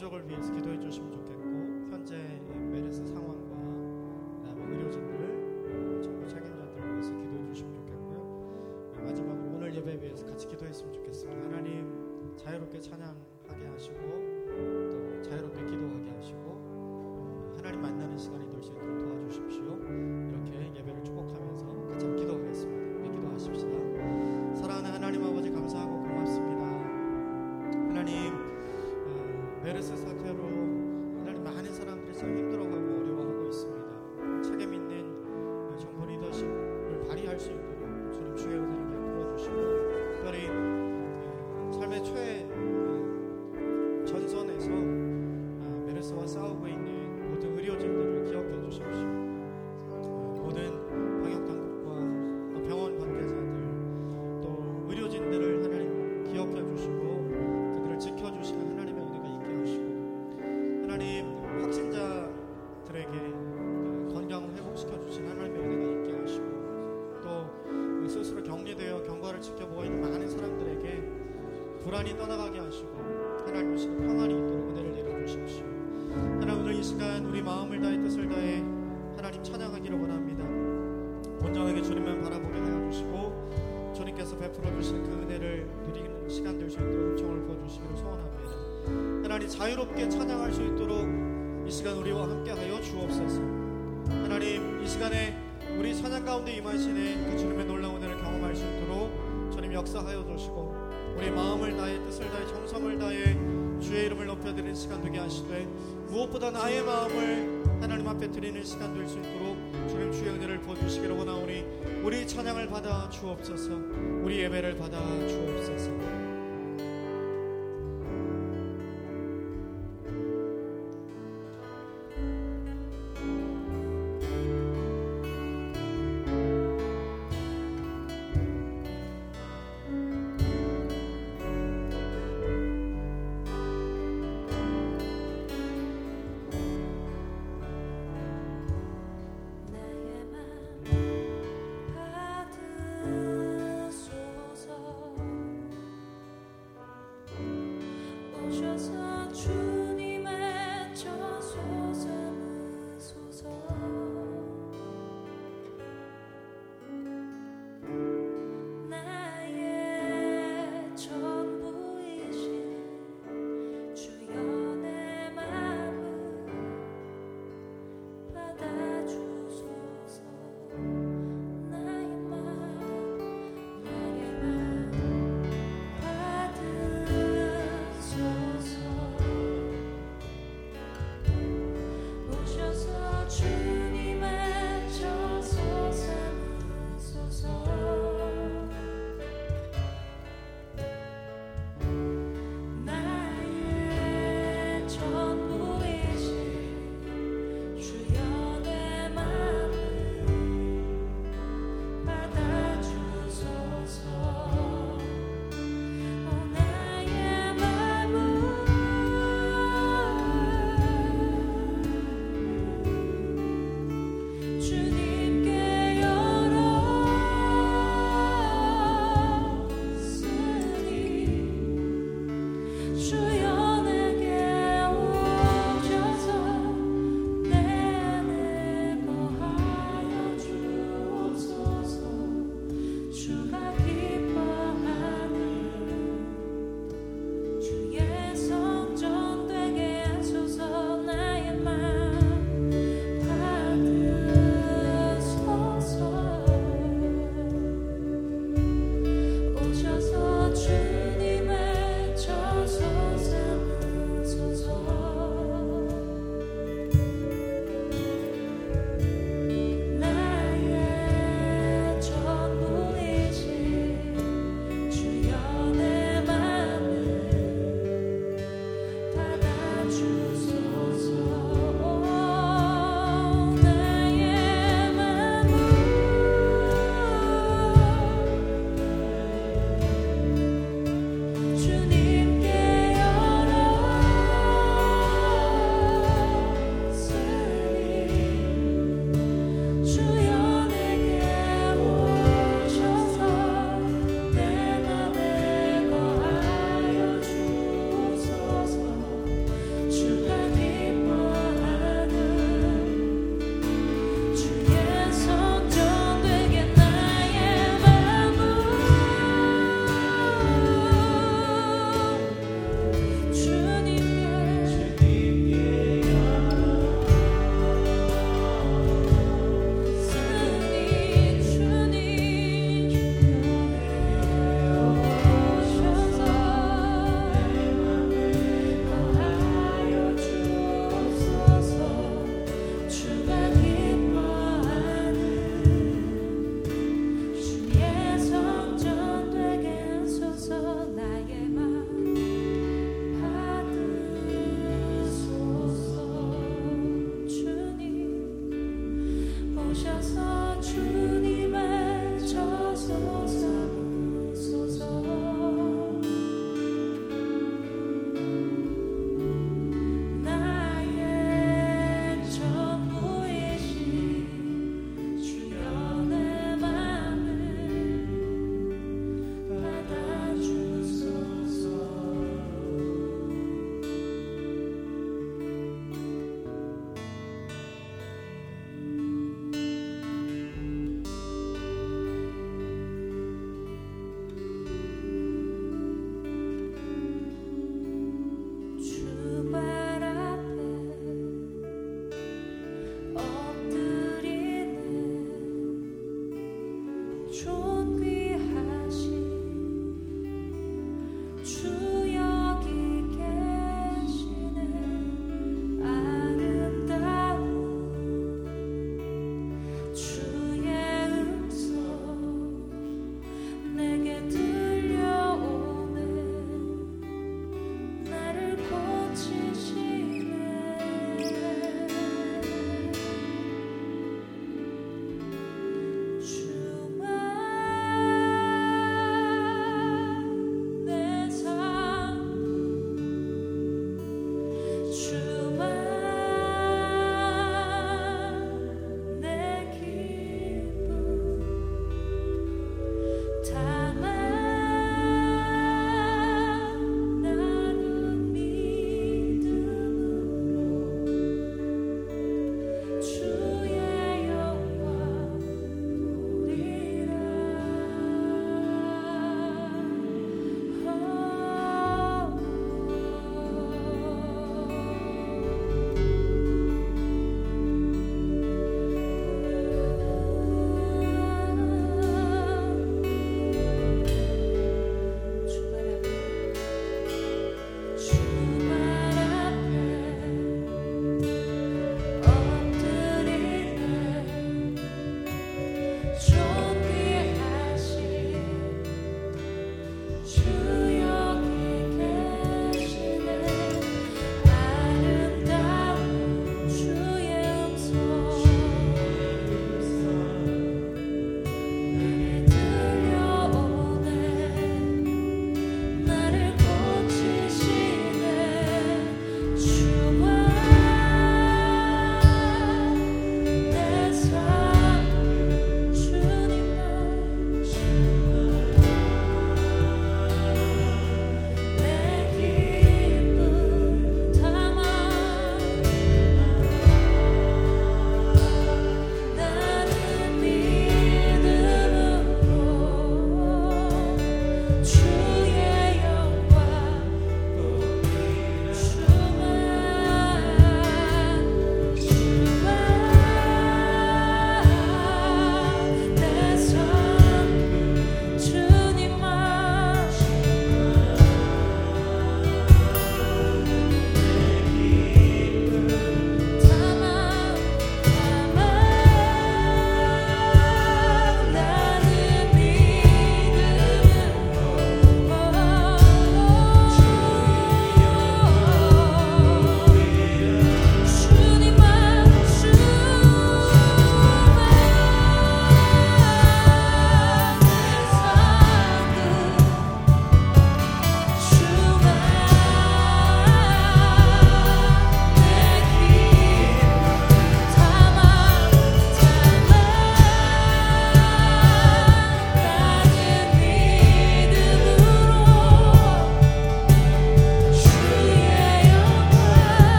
기적을 위해서 기도해 주시면 좋겠습니다. 새롭게 찬양할 수 있도록 이 시간 우리와 함께하여 주옵소서. 하나님, 이 시간에 우리 찬양 가운데 임하시는 그 주님의 놀라운 은혜를 경험할 수 있도록 주님 역사하여 주시고 우리 마음을 나의 뜻을 다해 정성을 다해 주의 이름을 높여드리는 시간 되게 하시되 무엇보다 나의 마음을 하나님 앞에 드리는 시간 될 수 있도록 주님 주의 은혜를 보여주시기를 원하오니 우리 찬양을 받아 주옵소서 우리 예배를 받아 주옵소서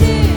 you.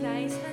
예수님